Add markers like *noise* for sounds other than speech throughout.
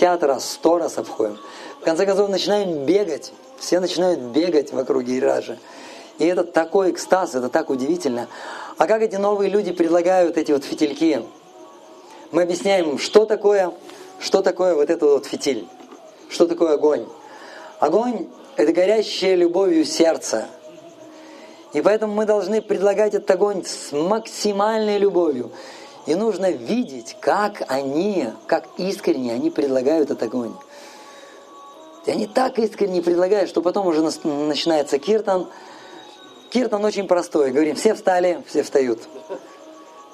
50 раз, 100 раз обходим. В конце концов начинаем бегать. Все начинают бегать вокруг Гирираджа. И это такой экстаз, это так удивительно. А как эти новые люди предлагают эти вот фитильки? Мы объясняем им, что такое, что такое вот этот вот фитиль, что такое огонь. Огонь – это горящее любовью сердце. И поэтому мы должны предлагать этот огонь с максимальной любовью. И нужно видеть, как они, как искренне они предлагают этот огонь. И они так искренне предлагают, что потом уже начинается киртан. Киртан очень простой. Говорим, все встали, все встают.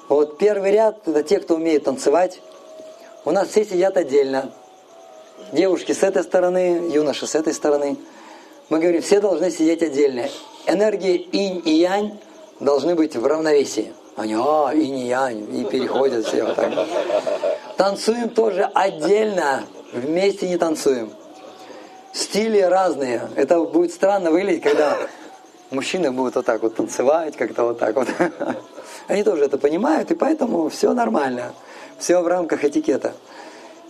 Вот первый ряд – это те, кто умеет танцевать. У нас все сидят отдельно. Девушки с этой стороны, юноши с этой стороны. Мы говорим, все должны сидеть отдельно. Энергии инь и янь должны быть в равновесии. Они, а, и янь, и переходят все вот так. Танцуем тоже отдельно, вместе не танцуем. Стили разные. Это будет странно выглядеть, когда мужчины будут вот так вот танцевать, как-то вот так вот. *laughs* Они тоже это понимают, и поэтому все нормально. Все в рамках этикета.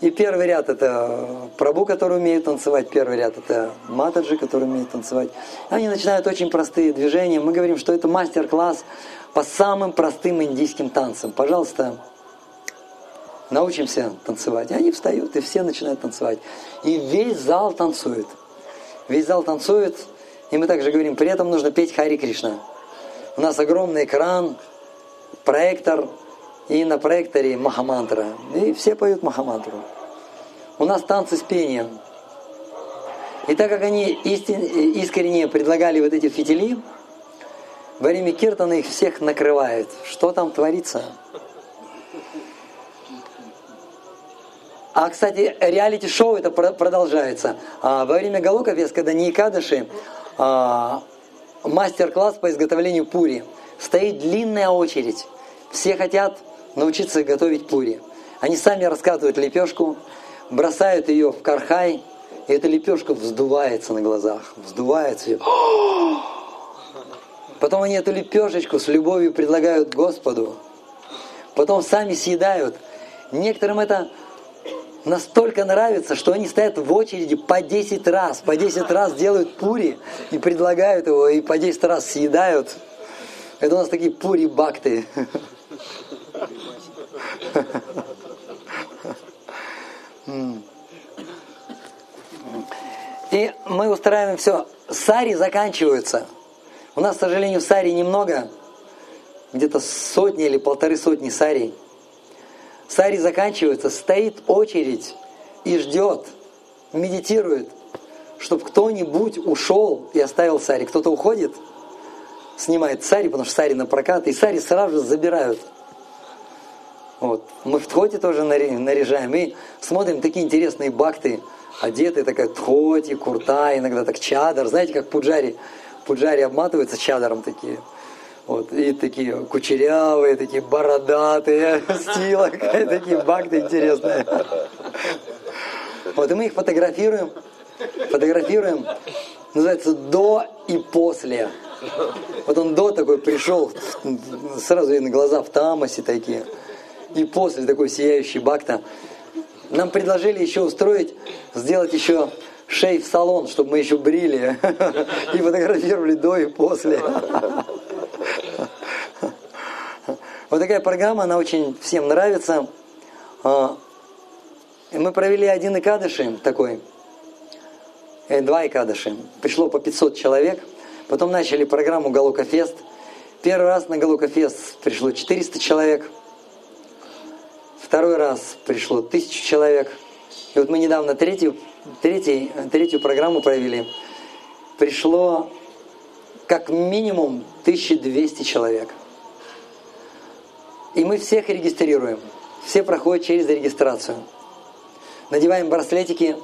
И первый ряд это Прабу, который умеет танцевать, первый ряд это Матаджи, который умеет танцевать. Они начинают очень простые движения. Мы говорим, что это мастер-класс по самым простым индийским танцам. Пожалуйста, научимся танцевать. И они встают, и все начинают танцевать. И весь зал танцует. Весь зал танцует, и мы также говорим, при этом нужно петь Хари Кришна. У нас огромный экран, проектор, и на проекторе Махамантра. И все поют Махамантру. У нас танцы с пением. И так как они истин, искренне предлагали вот эти фитили, во время киртана их всех накрывает. Что там творится? А, кстати, реалити-шоу это продолжается. А, во время Галукавес, когда не Икадыши, а, мастер-класс по изготовлению пури, стоит длинная очередь. Все хотят научиться готовить пури. Они сами раскатывают лепешку, бросают ее в кархай, и эта лепешка вздувается на глазах, вздувается. И... Потом они эту лепешечку с любовью предлагают Господу. Потом сами съедают. Некоторым это настолько нравится, что они стоят в очереди по 10 раз. По 10 раз делают пури и предлагают его, и по 10 раз съедают. Это у нас такие пури-бакты. И мы устраиваем все. Сари заканчиваются. У нас, к сожалению, сари немного. Где-то сотни или полторы сотни сарей. Сари заканчиваются, стоит очередь и ждет, медитирует, чтобы кто-нибудь ушел и оставил сари. Кто-то уходит, снимает сари, потому что сари на прокат, и сари сразу же забирают. Вот. Мы в тхоте тоже наряжаем и смотрим такие интересные бакты, одетые такая тхоти, курта, иногда так чадар. Знаете, как пуджари, пуджари обматываются чадаром такие. Вот, и такие кучерявые, такие бородатые, *laughs* стила, такие бакты интересные. Вот, и мы их фотографируем, фотографируем, называется «до и после». Вот он до такой пришел, сразу видно глаза в тамосе такие и после такой сияющий бакта. Нам предложили еще устроить, сделать еще шейф-салон, чтобы мы еще брили *laughs* и фотографировали до и после. *laughs* Вот такая программа, она очень всем нравится. А, мы провели один икадыши такой, э, два икадыши. Пришло по 500 человек. Потом начали программу Галука Фест. Первый раз на Галука Фест пришло 400 человек. Второй раз пришло тысячу человек. И вот мы недавно третью, третий, третью программу провели. Пришло как минимум 1200 человек. И мы всех регистрируем. Все проходят через регистрацию. Надеваем браслетики.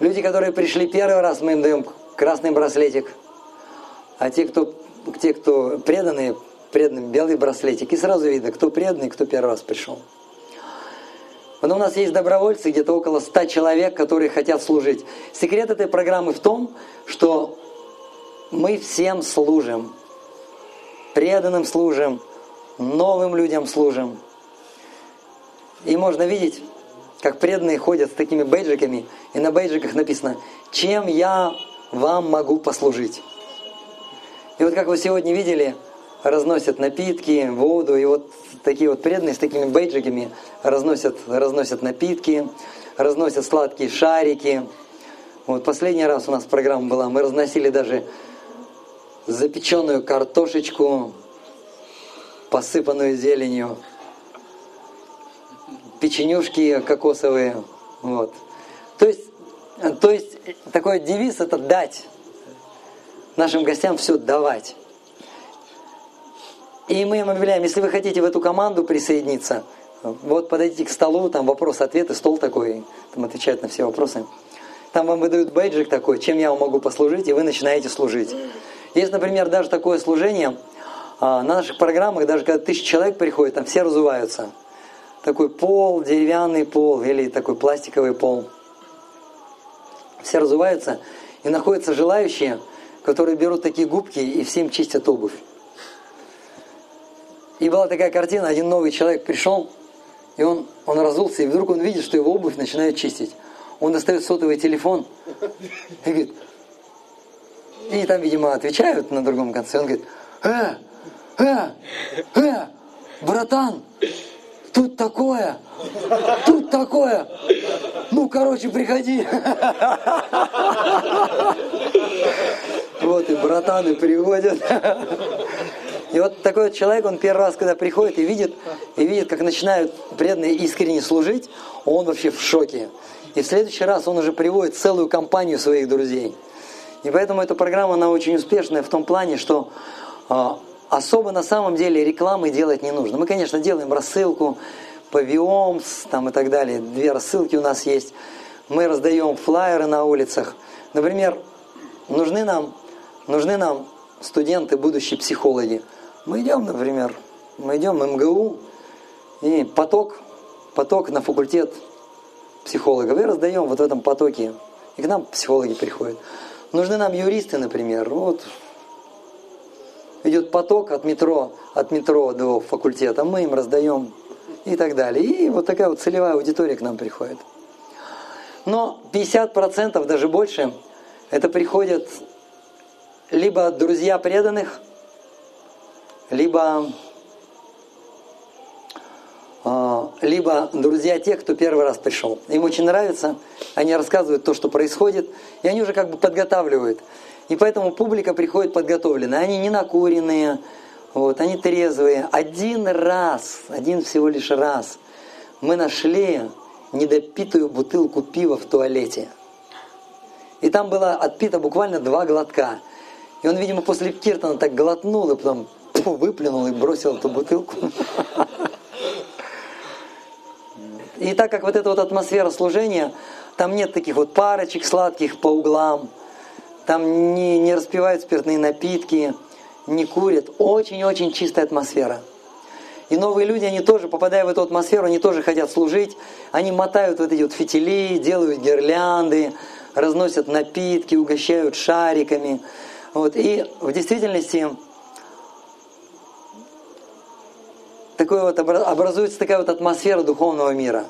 Люди, которые пришли первый раз, мы им даем красный браслетик. А те, кто, те, кто преданные, преданным белый браслетик. И сразу видно, кто преданный, кто первый раз пришел. Но у нас есть добровольцы, где-то около 100 человек, которые хотят служить. Секрет этой программы в том, что мы всем служим. Преданным служим, новым людям служим. И можно видеть, как преданные ходят с такими бейджиками, и на бейджиках написано «Чем я вам могу послужить?» И вот как вы сегодня видели, разносят напитки, воду, и вот такие вот преданные с такими бейджиками разносят, разносят напитки, разносят сладкие шарики. Вот последний раз у нас программа была, мы разносили даже запеченную картошечку, посыпанную зеленью, печенюшки кокосовые. Вот. То есть, то есть такой девиз это дать. Нашим гостям все давать. И мы им объявляем, если вы хотите в эту команду присоединиться, вот подойдите к столу, там вопрос-ответы, стол такой, там отвечают на все вопросы. Там вам выдают бейджик такой, чем я вам могу послужить, и вы начинаете служить. Есть, например, даже такое служение, а, на наших программах, даже когда тысяча человек приходит, там все разуваются. Такой пол, деревянный пол или такой пластиковый пол. Все разуваются, и находятся желающие, которые берут такие губки и всем чистят обувь. И была такая картина, один новый человек пришел, и он, он разулся, и вдруг он видит, что его обувь начинает чистить. Он достает сотовый телефон и говорит, и там, видимо, отвечают на другом конце. Он говорит, э, э, э, братан, тут такое, тут такое. Ну, короче, приходи. *laughs* Вот и братаны приходят. И вот такой вот человек, он первый раз, когда приходит и видит, и видит, как начинают преданные искренне служить, он вообще в шоке. И в следующий раз он уже приводит целую компанию своих друзей. И поэтому эта программа, она очень успешная в том плане, что э, особо на самом деле рекламы делать не нужно. Мы, конечно, делаем рассылку по Виомс там и так далее. Две рассылки у нас есть. Мы раздаем флайеры на улицах. Например, нужны нам, нужны нам студенты, будущие психологи. Мы идем, например, мы идем в МГУ, и поток, поток на факультет психологов, и раздаем вот в этом потоке. И к нам психологи приходят. Нужны нам юристы, например. Вот идет поток от метро, от метро до факультета, мы им раздаем и так далее. И вот такая вот целевая аудитория к нам приходит. Но 50%, даже больше, это приходят либо друзья преданных, либо, а, либо друзья тех, кто первый раз пришел. Им очень нравится, они рассказывают то, что происходит, и они уже как бы подготавливают. И поэтому публика приходит подготовленная. Они не накуренные, вот, они трезвые. Один раз, один всего лишь раз мы нашли недопитую бутылку пива в туалете. И там было отпито буквально два глотка. И он, видимо, после Киртона так глотнул и потом выплюнул и бросил эту бутылку. И так как вот эта вот атмосфера служения, там нет таких вот парочек сладких по углам, там не, не распивают спиртные напитки, не курят. Очень-очень чистая атмосфера. И новые люди, они тоже, попадая в эту атмосферу, они тоже хотят служить. Они мотают вот эти вот фитили, делают гирлянды, разносят напитки, угощают шариками. Вот. И в действительности такой вот образуется такая вот атмосфера духовного мира.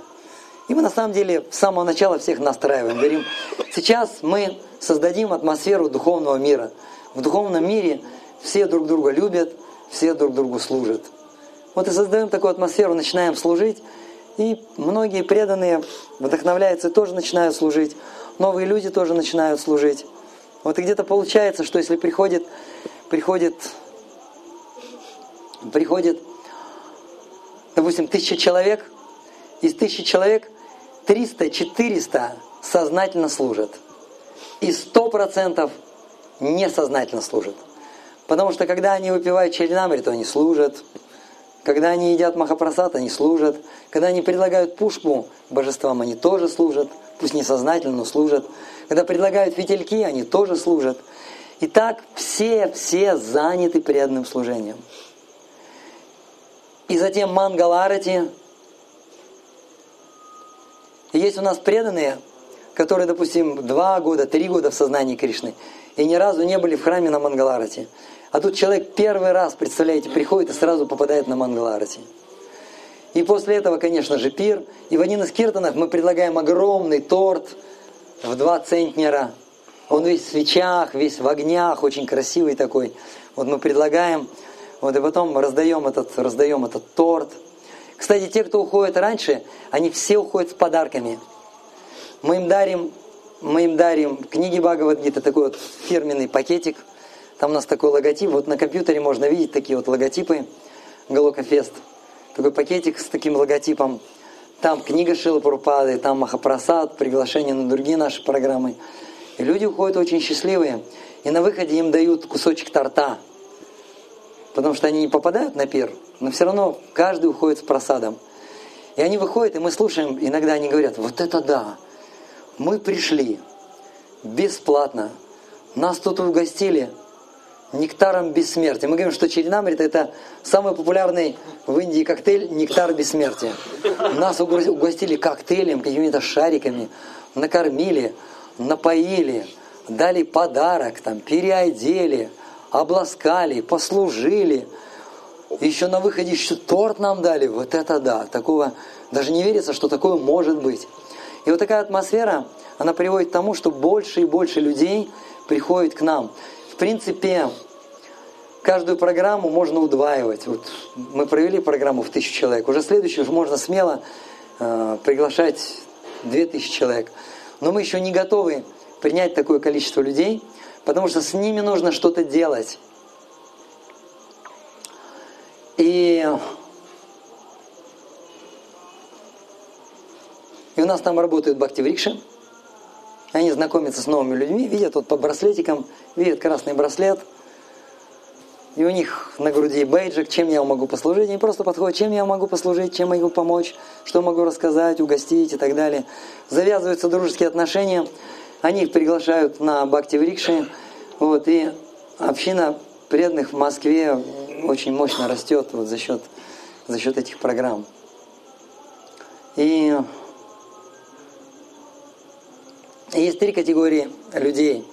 И мы на самом деле с самого начала всех настраиваем. Говорим, сейчас мы создадим атмосферу духовного мира. В духовном мире все друг друга любят, все друг другу служат. Вот и создаем такую атмосферу, начинаем служить, и многие преданные вдохновляются тоже начинают служить. Новые люди тоже начинают служить. Вот и где-то получается, что если приходит, приходит, приходит допустим, тысяча человек, из тысячи человек 300-400 сознательно служат. И 100% несознательно служат. Потому что когда они выпивают черенамри, то они служат. Когда они едят махапрасад, они служат. Когда они предлагают пушку божествам, они тоже служат. Пусть несознательно, но служат. Когда предлагают фитильки, они тоже служат. И так все-все заняты преданным служением и затем Мангаларати. Есть у нас преданные, которые, допустим, два года, три года в сознании Кришны, и ни разу не были в храме на Мангаларати. А тут человек первый раз, представляете, приходит и сразу попадает на Мангаларати. И после этого, конечно же, пир. И в один из киртанов мы предлагаем огромный торт в два центнера. Он весь в свечах, весь в огнях, очень красивый такой. Вот мы предлагаем, вот и потом раздаем этот, раздаем этот торт. Кстати, те, кто уходит раньше, они все уходят с подарками. Мы им дарим, мы им дарим книги Бхагавадгита, такой вот фирменный пакетик. Там у нас такой логотип. Вот на компьютере можно видеть такие вот логотипы Галока Фест. Такой пакетик с таким логотипом. Там книга Шила Пурпады, там Махапрасад, приглашение на другие наши программы. И люди уходят очень счастливые. И на выходе им дают кусочек торта. Потому что они не попадают на пир, но все равно каждый уходит с просадом. И они выходят, и мы слушаем, иногда они говорят, вот это да, мы пришли бесплатно, нас тут угостили нектаром бессмертия. Мы говорим, что черенамрит это самый популярный в Индии коктейль нектар бессмертия. Нас угостили коктейлем, какими-то шариками, накормили, напоили, дали подарок, там, переодели, обласкали, послужили. Еще на выходе еще торт нам дали. Вот это да, такого даже не верится, что такое может быть. И вот такая атмосфера, она приводит к тому, что больше и больше людей приходит к нам. В принципе, каждую программу можно удваивать. Вот мы провели программу в тысячу человек. Уже следующую можно смело э, приглашать две тысячи человек. Но мы еще не готовы принять такое количество людей, потому что с ними нужно что-то делать. И, и у нас там работают бхактиврикши. Они знакомятся с новыми людьми, видят вот по браслетикам, видят красный браслет, и у них на груди бейджик, чем я могу послужить. Они просто подходят, чем я могу послужить, чем могу помочь, что могу рассказать, угостить и так далее. Завязываются дружеские отношения, они их приглашают на Бхакти Врикши, вот, и община преданных в Москве очень мощно растет вот за счет, за счет этих программ. И есть три категории людей.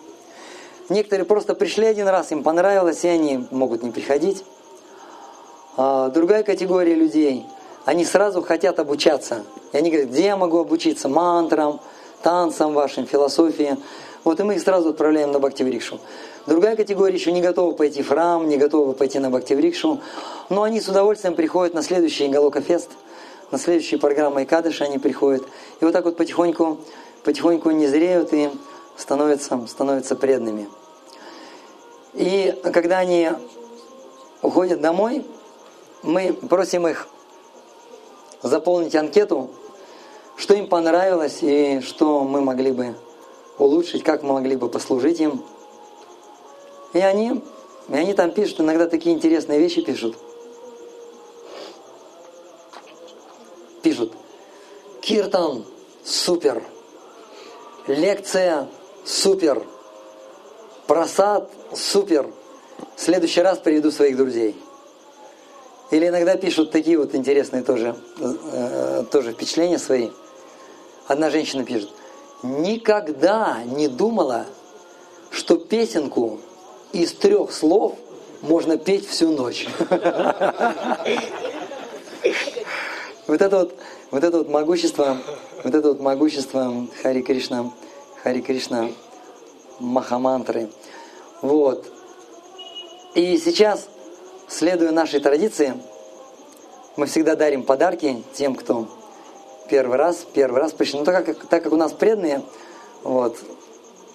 Некоторые просто пришли один раз, им понравилось, и они могут не приходить. А другая категория людей, они сразу хотят обучаться. И они говорят, где я могу обучиться? Мантрам, танцам вашим, философии. Вот и мы их сразу отправляем на Бхактиврикшу. Другая категория еще не готова пойти в храм, не готова пойти на Бхактиврикшу, но они с удовольствием приходят на следующий Галока Фест, на следующие программы Икадыша они приходят. И вот так вот потихоньку, потихоньку не зреют и становятся, становятся преданными. И когда они уходят домой, мы просим их заполнить анкету, что им понравилось и что мы могли бы улучшить, как мы могли бы послужить им. И они, и они там пишут, иногда такие интересные вещи пишут. Пишут, Киртан, супер, лекция, супер, просад, супер, в следующий раз приведу своих друзей. Или иногда пишут такие вот интересные тоже, э, тоже впечатления свои. Одна женщина пишет, никогда не думала, что песенку из трех слов можно петь всю ночь. *laughs* Вот это вот, вот это вот могущество, вот это вот могущество Хари Кришна, Хари Кришна Махамантры. Вот. И сейчас, следуя нашей традиции, мы всегда дарим подарки тем, кто первый раз, первый раз пришли. Но так как, так как у нас преданные, вот,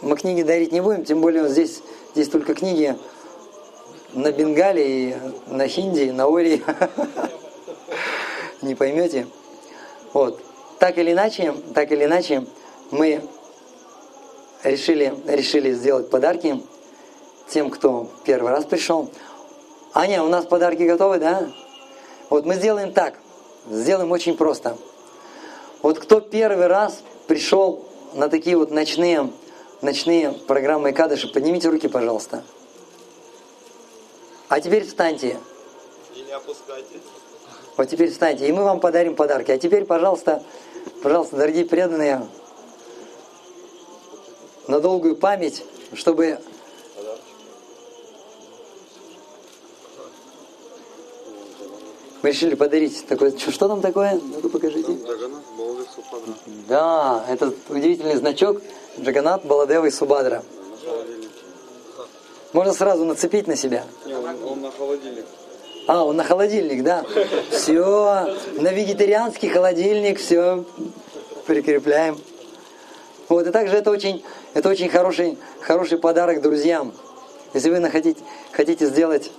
мы книги дарить не будем, тем более здесь, здесь только книги на бенгале и на хинди, и на ори. *laughs* Не поймете. Вот. Так или иначе, так или иначе, мы решили, решили сделать подарки тем, кто первый раз пришел. Аня, у нас подарки готовы, да? Вот мы сделаем так. Сделаем очень просто. Вот кто первый раз пришел на такие вот ночные, ночные программы Кадыши, поднимите руки, пожалуйста. А теперь встаньте. И не опускайте. Вот теперь встаньте, и мы вам подарим подарки. А теперь, пожалуйста, пожалуйста, дорогие преданные, на долгую память, чтобы Мы решили подарить такое. Что, что там такое? Ну-ка покажите. Да, это удивительный значок Джаганат Баладева и Субадра. Можно сразу нацепить на себя. Не, он, он на холодильник. А, он на холодильник, да? Все, на вегетарианский холодильник, все, прикрепляем. Вот, и также это очень, это очень хороший, хороший подарок друзьям. Если вы хотите, хотите сделать...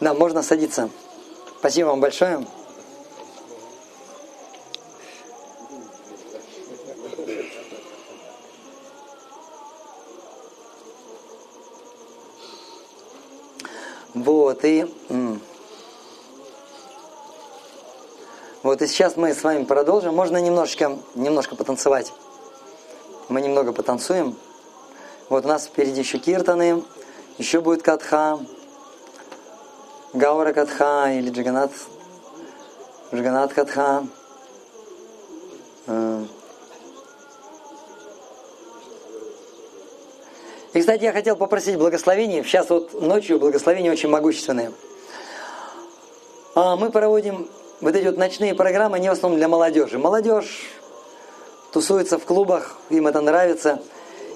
Да, можно садиться. Спасибо вам большое. Вот, и... Вот, и сейчас мы с вами продолжим. Можно немножечко, немножко потанцевать. Мы немного потанцуем. Вот у нас впереди еще киртаны, еще будет катха, гаура катха или джиганат, джиганат катха. Э. И, кстати, я хотел попросить благословения. Сейчас вот ночью благословения очень могущественные. А, мы проводим вот эти вот ночные программы, они в основном для молодежи. Молодежь тусуется в клубах, им это нравится.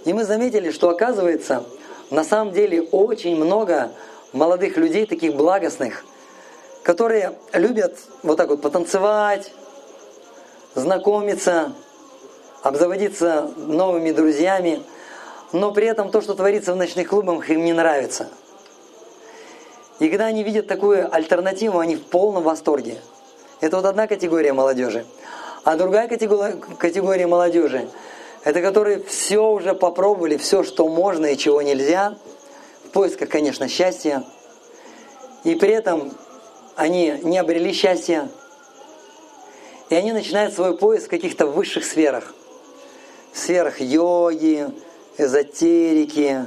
И мы заметили, что оказывается, на самом деле очень много молодых людей, таких благостных, которые любят вот так вот потанцевать, знакомиться, обзаводиться новыми друзьями – но при этом то, что творится в ночных клубах, им не нравится. И когда они видят такую альтернативу, они в полном восторге. Это вот одна категория молодежи. А другая категория, категория молодежи, это которые все уже попробовали, все, что можно и чего нельзя, в поисках, конечно, счастья. И при этом они не обрели счастья. И они начинают свой поиск в каких-то высших сферах. В сферах йоги, эзотерики,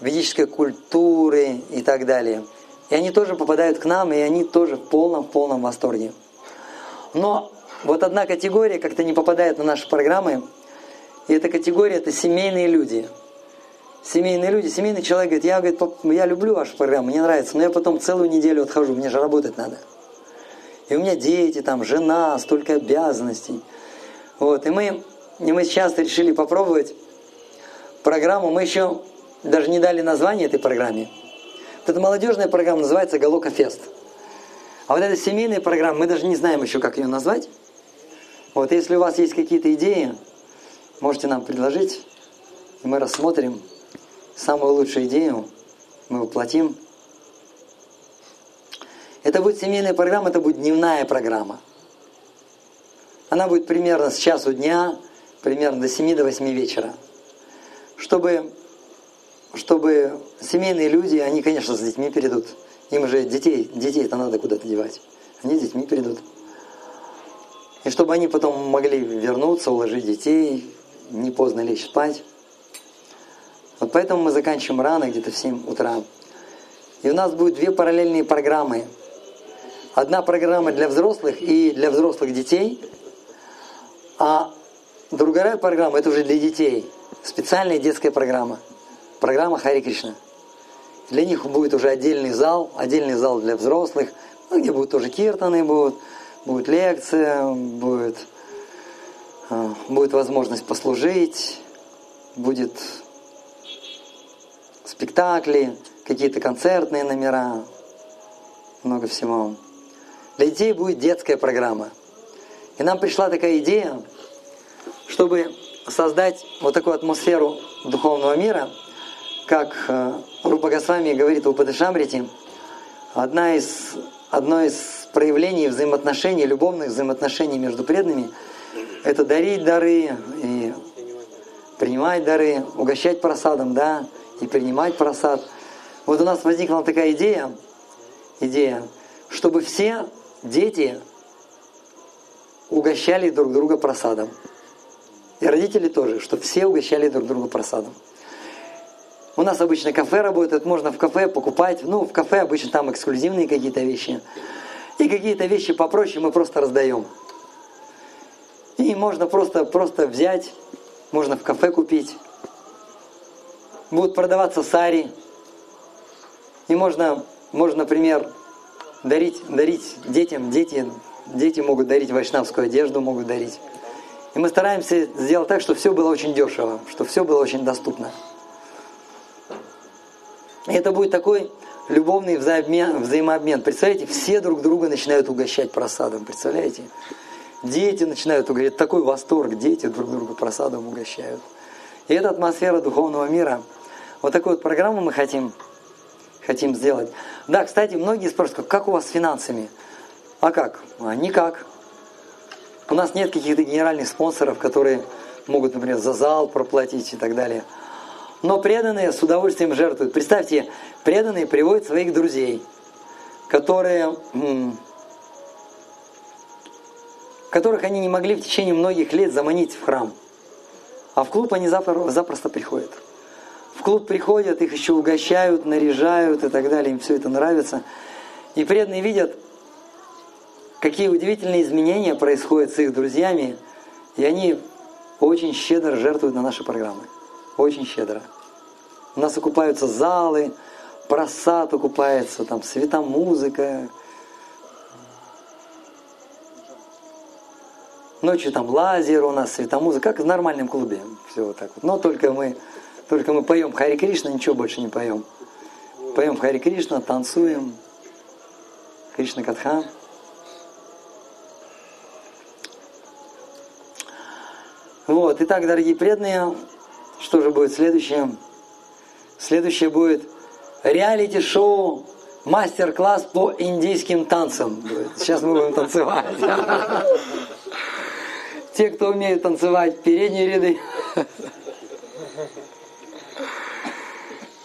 ведической культуры и так далее. И они тоже попадают к нам, и они тоже в полном-полном восторге. Но вот одна категория как-то не попадает на наши программы, и эта категория – это семейные люди. Семейные люди, семейный человек говорит, я, говорит, я люблю вашу программу, мне нравится, но я потом целую неделю отхожу, мне же работать надо. И у меня дети, там, жена, столько обязанностей. Вот, и мы, и мы сейчас решили попробовать программу, мы еще даже не дали название этой программе. Вот эта молодежная программа называется «Галока Фест». А вот эта семейная программа, мы даже не знаем еще, как ее назвать. Вот если у вас есть какие-то идеи, можете нам предложить, и мы рассмотрим самую лучшую идею, мы воплотим. Это будет семейная программа, это будет дневная программа. Она будет примерно с часу дня, примерно до 7 до 8 вечера чтобы, чтобы семейные люди, они, конечно, с детьми перейдут. Им же детей, детей-то надо куда-то девать. Они с детьми перейдут. И чтобы они потом могли вернуться, уложить детей, не поздно лечь спать. Вот поэтому мы заканчиваем рано, где-то в 7 утра. И у нас будет две параллельные программы. Одна программа для взрослых и для взрослых детей, а другая программа это уже для детей – специальная детская программа. Программа Хари Кришна. Для них будет уже отдельный зал, отдельный зал для взрослых, ну, где будут тоже киртаны, будут, будет лекция, будет, э, будет возможность послужить, будет спектакли, какие-то концертные номера, много всего. Для детей будет детская программа. И нам пришла такая идея, чтобы создать вот такую атмосферу духовного мира, как э, Рупа Госвами говорит в Упадышамрите, одна из, одно из проявлений взаимоотношений, любовных взаимоотношений между преданными, это дарить дары и принимать дары, угощать просадом, да, и принимать просад. Вот у нас возникла такая идея, идея, чтобы все дети угощали друг друга просадом. И родители тоже, чтобы все угощали друг друга просадом. У нас обычно кафе работает, можно в кафе покупать. Ну, в кафе обычно там эксклюзивные какие-то вещи. И какие-то вещи попроще мы просто раздаем. И можно просто, просто взять, можно в кафе купить. Будут продаваться сари. И можно, можно, например, дарить, дарить детям, дети, дети могут дарить вайшнавскую одежду, могут дарить. И мы стараемся сделать так, чтобы все было очень дешево, чтобы все было очень доступно. Это будет такой любовный взаимообмен, взаимообмен. Представляете, все друг друга начинают угощать просадом, представляете? Дети начинают угощать, такой восторг, дети друг друга просадом угощают. И эта атмосфера духовного мира, вот такую вот программу мы хотим, хотим сделать. Да, кстати, многие спрашивают, как у вас с финансами? А как? А никак. У нас нет каких-то генеральных спонсоров, которые могут, например, за зал проплатить и так далее. Но преданные с удовольствием жертвуют. Представьте, преданные приводят своих друзей, которые, которых они не могли в течение многих лет заманить в храм. А в клуб они запросто приходят. В клуб приходят, их еще угощают, наряжают и так далее, им все это нравится. И преданные видят, какие удивительные изменения происходят с их друзьями, и они очень щедро жертвуют на наши программы. Очень щедро. У нас окупаются залы, просад окупается, там светомузыка. Ночью там лазер у нас, светомузыка, как в нормальном клубе. Все вот так вот. Но только мы, только мы поем Хари Кришна, ничего больше не поем. Поем Хари Кришна, танцуем. Кришна Катха. Вот, итак, дорогие преданные, что же будет следующее? Следующее будет реалити-шоу, мастер-класс по индийским танцам. Сейчас мы будем танцевать. *laughs* Те, кто умеет танцевать, передние ряды. *laughs*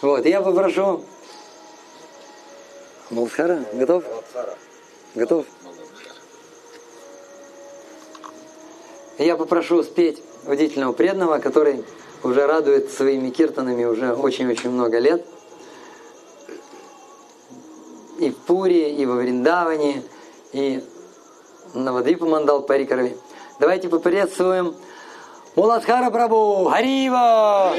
Вот, я попрошу. Малхара, готов? Готов? Я попрошу спеть водительного преданного, который уже радует своими киртанами уже очень-очень много лет. И в Пуре, и во Вриндаване, и на Вадвипу Мандал Парикарове. Давайте поприветствуем Муладхара Прабу! Харива!